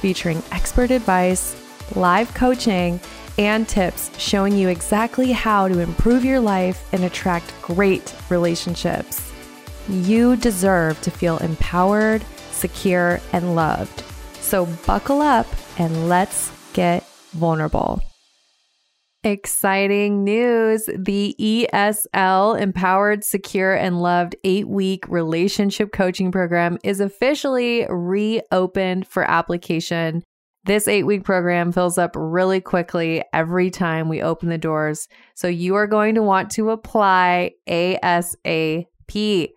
featuring expert advice, live coaching, and tips showing you exactly how to improve your life and attract great relationships. You deserve to feel empowered, secure, and loved. So buckle up and let's get vulnerable. Exciting news. The ESL Empowered, Secure, and Loved eight week relationship coaching program is officially reopened for application. This eight week program fills up really quickly every time we open the doors. So you are going to want to apply ASAP.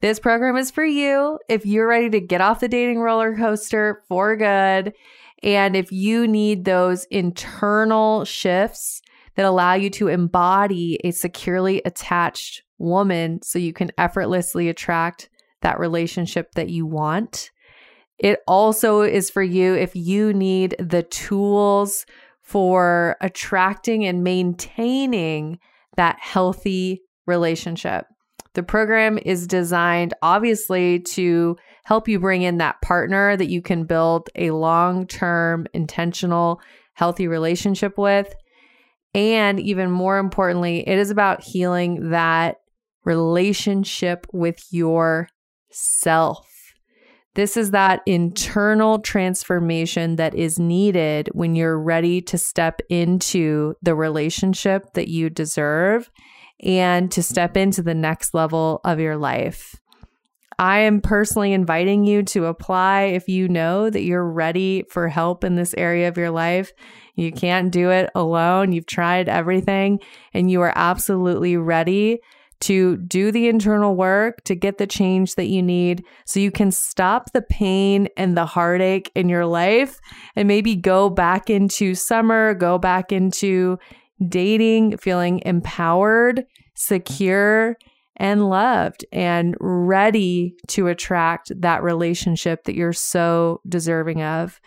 This program is for you if you're ready to get off the dating roller coaster for good. And if you need those internal shifts that allow you to embody a securely attached woman so you can effortlessly attract that relationship that you want. It also is for you if you need the tools for attracting and maintaining that healthy relationship. The program is designed obviously to help you bring in that partner that you can build a long term, intentional, healthy relationship with. And even more importantly, it is about healing that relationship with yourself. This is that internal transformation that is needed when you're ready to step into the relationship that you deserve and to step into the next level of your life. I am personally inviting you to apply if you know that you're ready for help in this area of your life. You can't do it alone. You've tried everything and you are absolutely ready to do the internal work to get the change that you need so you can stop the pain and the heartache in your life and maybe go back into summer, go back into dating, feeling empowered, secure, and loved and ready to attract that relationship that you're so deserving of.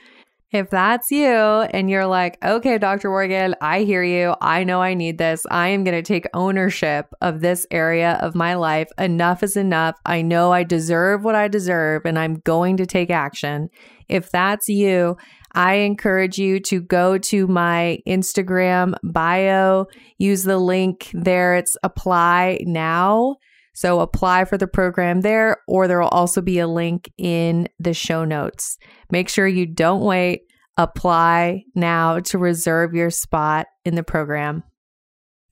If that's you and you're like, okay, Dr. Morgan, I hear you. I know I need this. I am going to take ownership of this area of my life. Enough is enough. I know I deserve what I deserve and I'm going to take action. If that's you, I encourage you to go to my Instagram bio, use the link there. It's apply now. So apply for the program there, or there will also be a link in the show notes. Make sure you don't wait. Apply now to reserve your spot in the program.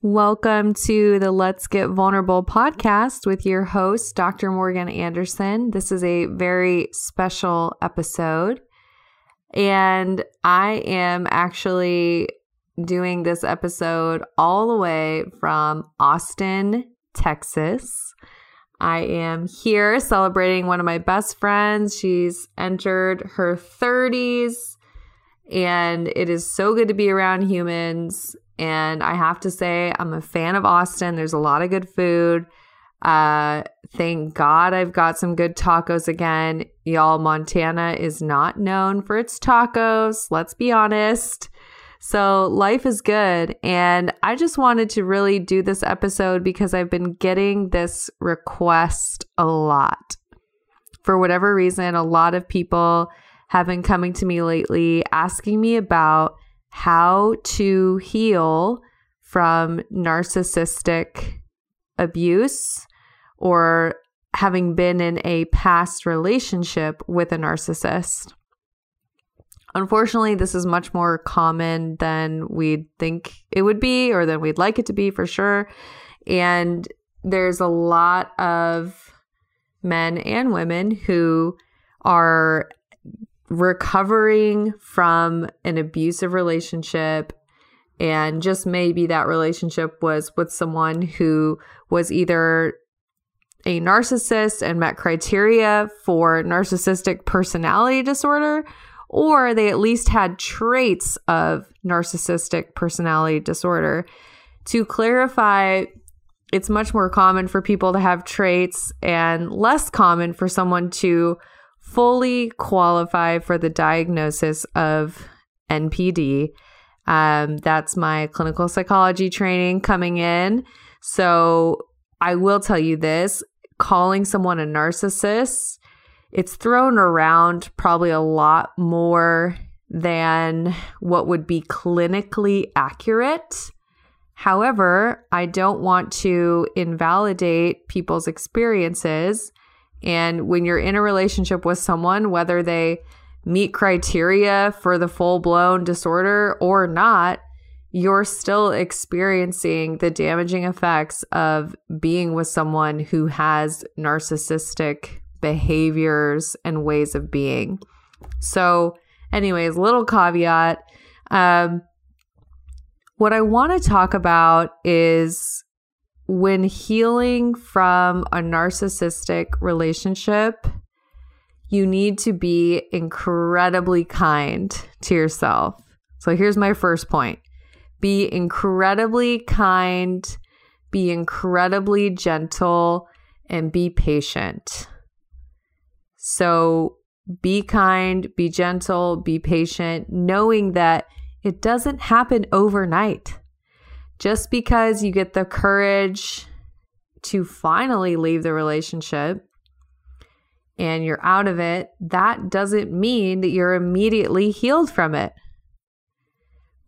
Welcome to the Let's Get Vulnerable podcast with your host, Dr. Morgan Anderson. This is a very special episode. And I am actually doing this episode all the way from Austin, Texas. I am here celebrating one of my best friends. She's entered her 30s, and it is so good to be around humans. And I have to say, I'm a fan of Austin. There's a lot of good food. Uh, thank God I've got some good tacos again. Y'all, Montana is not known for its tacos. Let's be honest. So life is good. And I just wanted to really do this episode because I've been getting this request a lot. For whatever reason, a lot of people have been coming to me lately asking me about how to heal from narcissistic abuse or having been in a past relationship with a narcissist. Unfortunately, this is much more common than we'd think it would be or than we'd like it to be for sure. And there's a lot of men and women who are recovering from an abusive relationship and just maybe that relationship was with someone who was either a narcissist and met criteria for narcissistic personality disorder or they at least had traits of narcissistic personality disorder. To clarify, it's much more common for people to have traits and less common for someone to fully qualify for the diagnosis of NPD. Um, that's my clinical psychology training coming in. So I will tell you this calling someone a narcissist, it's thrown around probably a lot more than what would be clinically accurate. However, I don't want to invalidate people's experiences. And when you're in a relationship with someone, whether they meet criteria for the full blown disorder or not, you're still experiencing the damaging effects of being with someone who has narcissistic behaviors and ways of being. So, anyways, little caveat. Um, what I want to talk about is when healing from a narcissistic relationship, you need to be incredibly kind to yourself. So here's my first point be incredibly kind, be incredibly gentle, and be patient. So be kind, be gentle, be patient, knowing that it doesn't happen overnight. Just because you get the courage to finally leave the relationship and you're out of it, that doesn't mean that you're immediately healed from it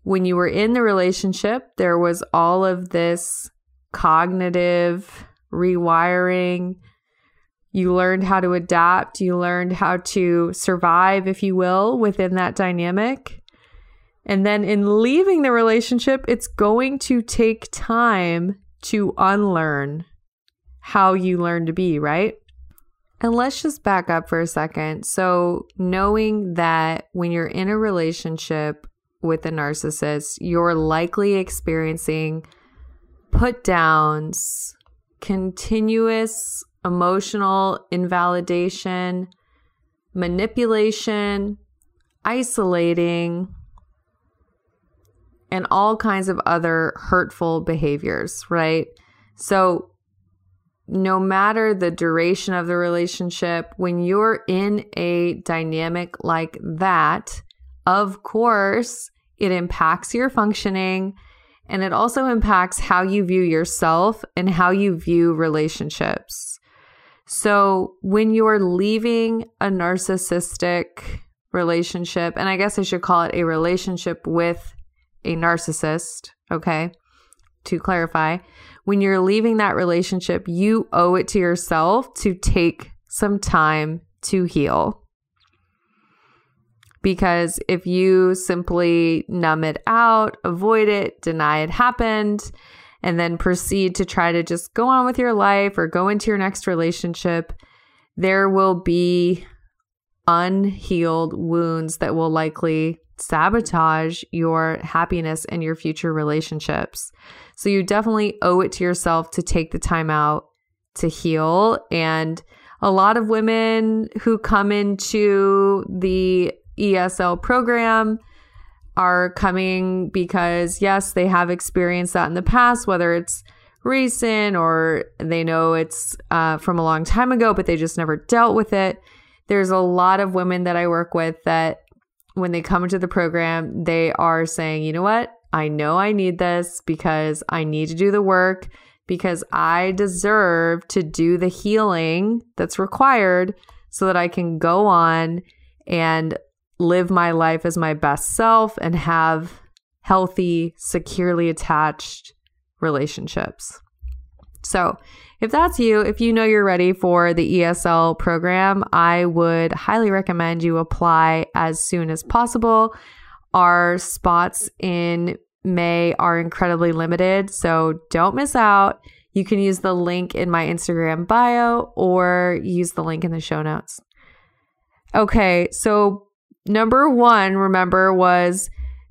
when you were in the relationship, there was all of this cognitive rewiring. You learned how to adapt, you learned how to survive, if you will, within that dynamic. And then in leaving the relationship, it's going to take time to unlearn how you learn to be, right? And let's just back up for a second. So, knowing that when you're in a relationship with a narcissist, you're likely experiencing put downs, continuous emotional invalidation, manipulation, isolating, and all kinds of other hurtful behaviors, right? So, no matter the duration of the relationship, when you're in a dynamic like that, of course, it impacts your functioning and it also impacts how you view yourself and how you view relationships. So, when you're leaving a narcissistic relationship, and I guess I should call it a relationship with a narcissist, okay? To clarify, when you're leaving that relationship, you owe it to yourself to take some time to heal because if you simply numb it out, avoid it, deny it happened, and then proceed to try to just go on with your life or go into your next relationship, there will be unhealed wounds that will likely sabotage your happiness and your future relationships. So you definitely owe it to yourself to take the time out to heal. And a lot of women who come into the ESL program are coming because, yes, they have experienced that in the past, whether it's recent or they know it's uh, from a long time ago, but they just never dealt with it. There's a lot of women that I work with that when they come into the program, they are saying, you know what? I know I need this because I need to do the work because I deserve to do the healing that's required so that I can go on and live my life as my best self and have healthy, securely attached relationships. So, if that's you, if you know you're ready for the ESL program, I would highly recommend you apply as soon as possible. Our spots in May are incredibly limited, so don't miss out. You can use the link in my Instagram bio or use the link in the show notes. Okay, so number one, remember, was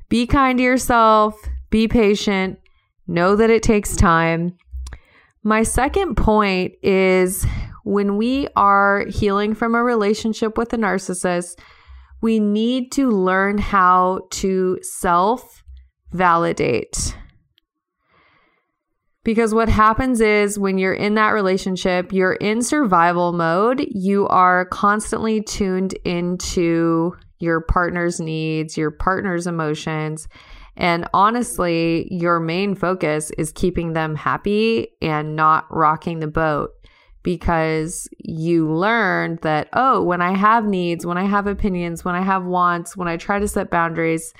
be kind to yourself, be patient, know that it takes time. My second point is when we are healing from a relationship with a narcissist, we need to learn how to self validate. Because what happens is when you're in that relationship, you're in survival mode. You are constantly tuned into your partner's needs, your partner's emotions. And honestly, your main focus is keeping them happy and not rocking the boat because you learned that, oh, when I have needs, when I have opinions, when I have wants, when I try to set boundaries,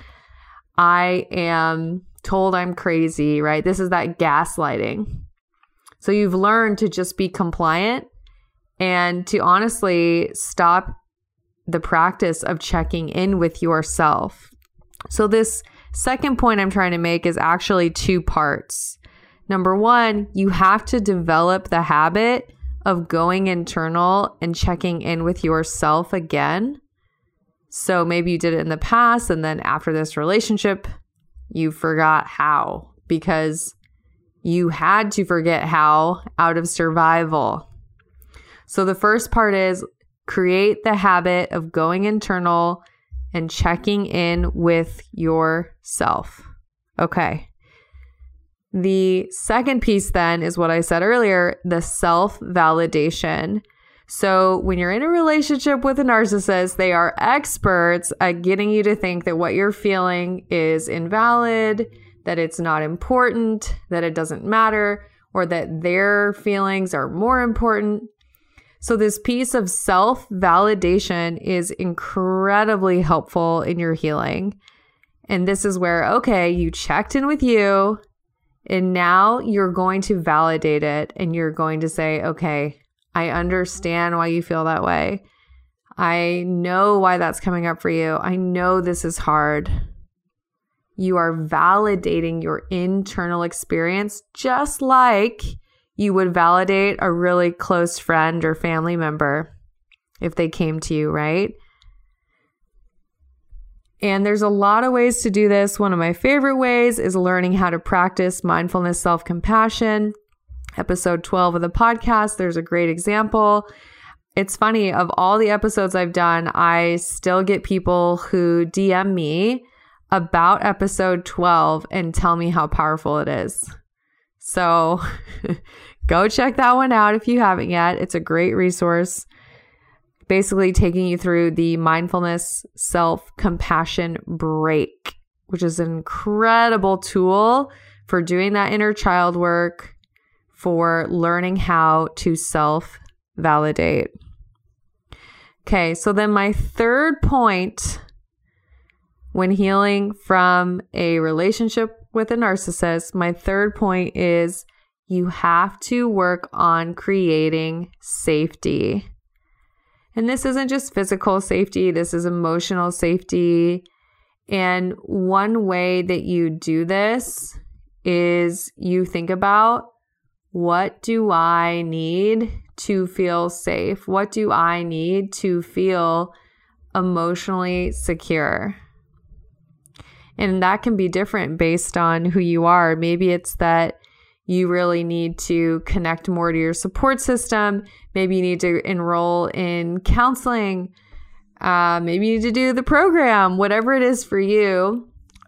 I am told I'm crazy, right? This is that gaslighting. So you've learned to just be compliant and to honestly stop the practice of checking in with yourself. So, this second point I'm trying to make is actually two parts. Number one, you have to develop the habit of going internal and checking in with yourself again. So maybe you did it in the past, and then after this relationship, you forgot how because you had to forget how out of survival. So the first part is create the habit of going internal and checking in with yourself. Okay. The second piece then is what I said earlier the self validation. So, when you're in a relationship with a narcissist, they are experts at getting you to think that what you're feeling is invalid, that it's not important, that it doesn't matter, or that their feelings are more important. So, this piece of self validation is incredibly helpful in your healing. And this is where, okay, you checked in with you, and now you're going to validate it and you're going to say, okay, I understand why you feel that way. I know why that's coming up for you. I know this is hard. You are validating your internal experience just like you would validate a really close friend or family member if they came to you, right? And there's a lot of ways to do this. One of my favorite ways is learning how to practice mindfulness self compassion. Episode 12 of the podcast, there's a great example. It's funny, of all the episodes I've done, I still get people who DM me about episode 12 and tell me how powerful it is. So go check that one out if you haven't yet. It's a great resource basically taking you through the mindfulness self compassion break, which is an incredible tool for doing that inner child work, for learning how to self validate. Okay, so then my third point when healing from a relationship with a narcissist, my third point is you have to work on creating safety. And this isn't just physical safety, this is emotional safety. And one way that you do this is you think about what do I need to feel safe? What do I need to feel emotionally secure? And that can be different based on who you are. Maybe it's that you really need to connect more to your support system. Maybe you need to enroll in counseling. Uh, maybe you need to do the program, whatever it is for you.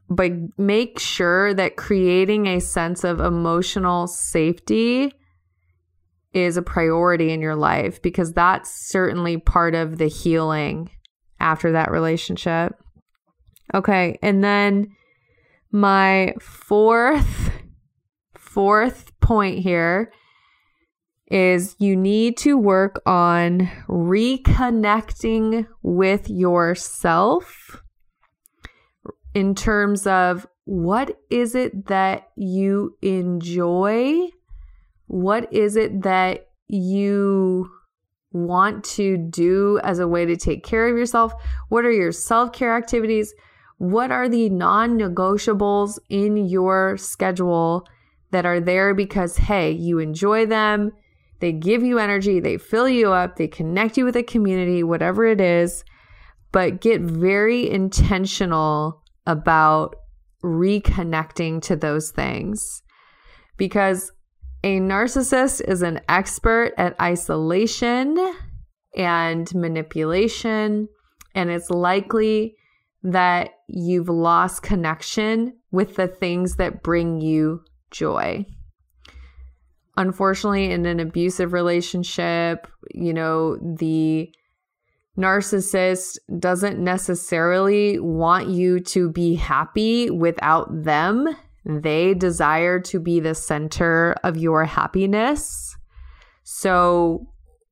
But make sure that creating a sense of emotional safety is a priority in your life because that's certainly part of the healing after that relationship. Okay. And then my fourth fourth point here is you need to work on reconnecting with yourself in terms of what is it that you enjoy? What is it that you want to do as a way to take care of yourself? What are your self care activities? What are the non negotiables in your schedule that are there because, hey, you enjoy them, they give you energy, they fill you up, they connect you with a community, whatever it is. But get very intentional about reconnecting to those things. Because a narcissist is an expert at isolation and manipulation And it's likely that you've lost connection with the things that bring you joy. Unfortunately, in an abusive relationship, you know, the narcissist doesn't necessarily want you to be happy without them. They desire to be the center of your happiness. So,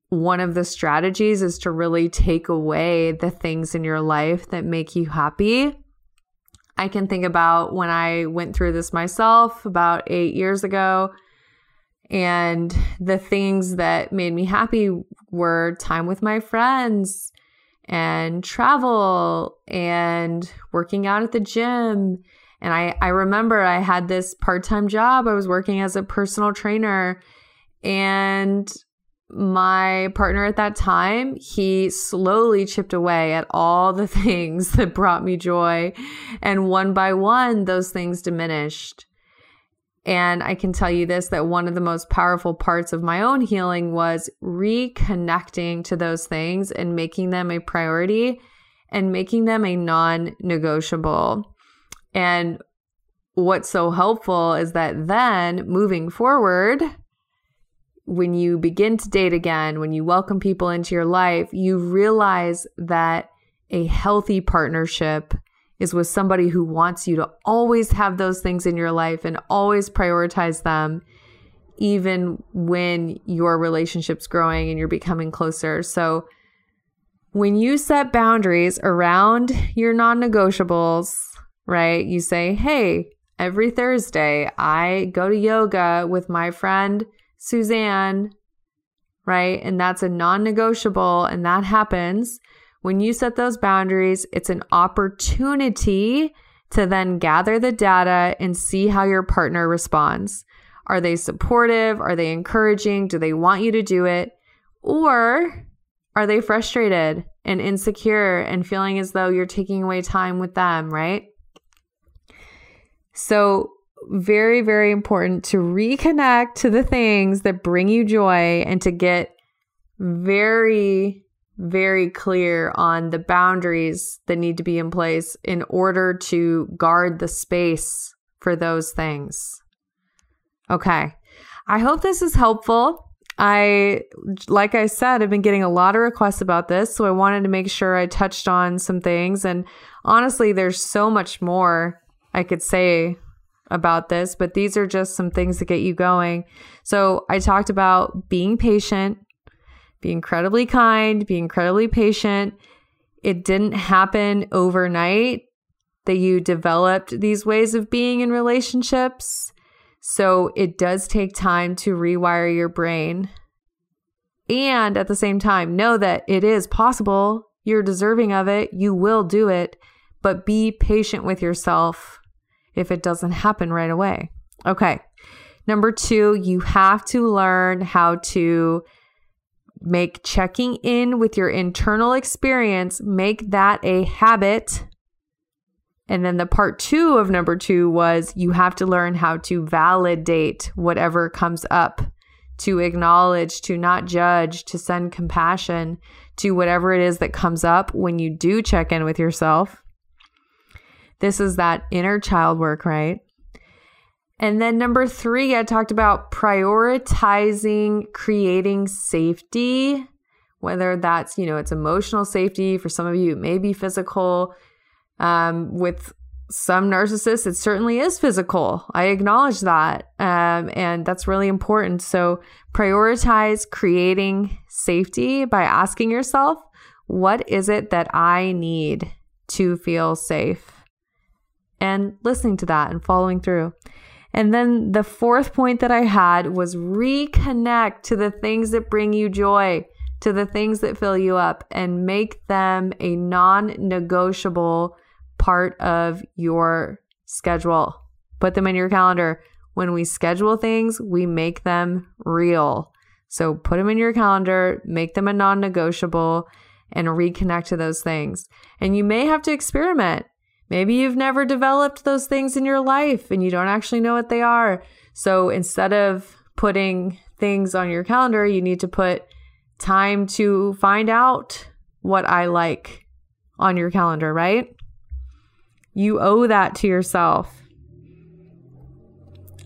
one of the strategies is to really take away the things in your life that make you happy. I can think about when I went through this myself about eight years ago. And the things that made me happy were time with my friends and travel and working out at the gym. And I, I remember I had this part time job. I was working as a personal trainer. And my partner at that time, he slowly chipped away at all the things that brought me joy. And one by one, those things diminished. And I can tell you this that one of the most powerful parts of my own healing was reconnecting to those things and making them a priority and making them a non negotiable. And what's so helpful is that then moving forward, when you begin to date again, when you welcome people into your life, you realize that a healthy partnership is with somebody who wants you to always have those things in your life and always prioritize them, even when your relationship's growing and you're becoming closer. So, when you set boundaries around your non negotiables, right, you say, hey, every Thursday I go to yoga with my friend Suzanne, right? And that's a non negotiable, and that happens. When you set those boundaries, it's an opportunity to then gather the data and see how your partner responds. Are they supportive? Are they encouraging? Do they want you to do it? Or are they frustrated and insecure and feeling as though you're taking away time with them, right? So very, very important to reconnect to the things that bring you joy and to get very, very clear on the boundaries that need to be in place in order to guard the space for those things. Okay. I hope this is helpful. I, like I said, I've been getting a lot of requests about this. So I wanted to make sure I touched on some things. And honestly, there's so much more I could say about this, but these are just some things to get you going. So I talked about being patient, be incredibly kind, be incredibly patient. It didn't happen overnight that you developed these ways of being in relationships. So it does take time to rewire your brain. And at the same time, know that it is possible. You're deserving of it. You will do it. But be patient with yourself if it doesn't happen right away. Okay. Number two, you have to learn how to make checking in with your internal experience, make that a habit. And then the part two of number two was you have to learn how to validate whatever comes up, to acknowledge, to not judge, to send compassion to whatever it is that comes up when you do check in with yourself. This is that inner child work, right? And then number three, I talked about prioritizing creating safety, whether that's, you know, it's emotional safety. For some of you, it may be physical. Um, with some narcissists, it certainly is physical. I acknowledge that. Um, and that's really important. So prioritize creating safety by asking yourself, what is it that I need to feel safe? And listening to that and following through. And then the fourth point that I had was reconnect to the things that bring you joy, to the things that fill you up, and make them a non negotiable part of your schedule. Put them in your calendar. When we schedule things, we make them real. So put them in your calendar, make them a non negotiable, and reconnect to those things. And you may have to experiment. Maybe you've never developed those things in your life and you don't actually know what they are. So instead of putting things on your calendar, you need to put time to find out what I like on your calendar, right? You owe that to yourself.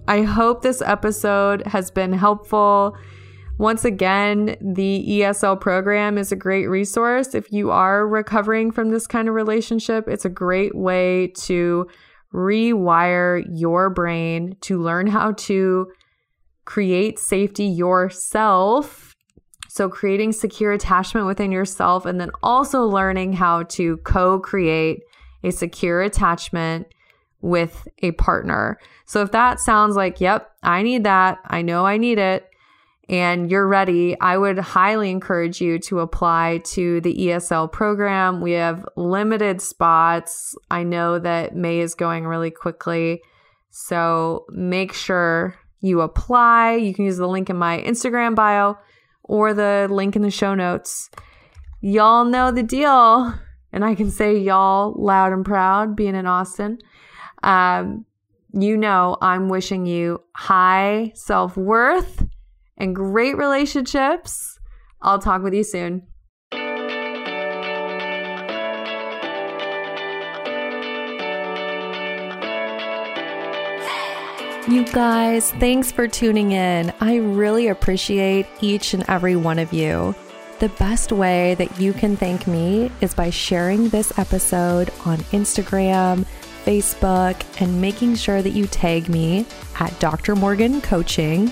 I hope this episode has been helpful. Once again, the ESL program is a great resource. If you are recovering from this kind of relationship, it's a great way to rewire your brain to learn how to create safety yourself. So, creating secure attachment within yourself, and then also learning how to co create a secure attachment with a partner. So, if that sounds like, yep, I need that, I know I need it, and you're ready, I would highly encourage you to apply to the ESL program. We have limited spots. I know that May is going really quickly. So make sure you apply. You can use the link in my Instagram bio or the link in the show notes. Y'all know the deal. And I can say y'all loud and proud being in Austin. Um, you know, I'm wishing you high self worth and great relationships. I'll talk with you soon. You guys, thanks for tuning in. I really appreciate each and every one of you. The best way that you can thank me is by sharing this episode on Instagram, Facebook, and making sure that you tag me at Dr. Morgan Coaching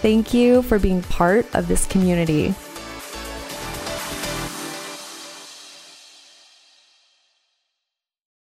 Thank you for being part of this community.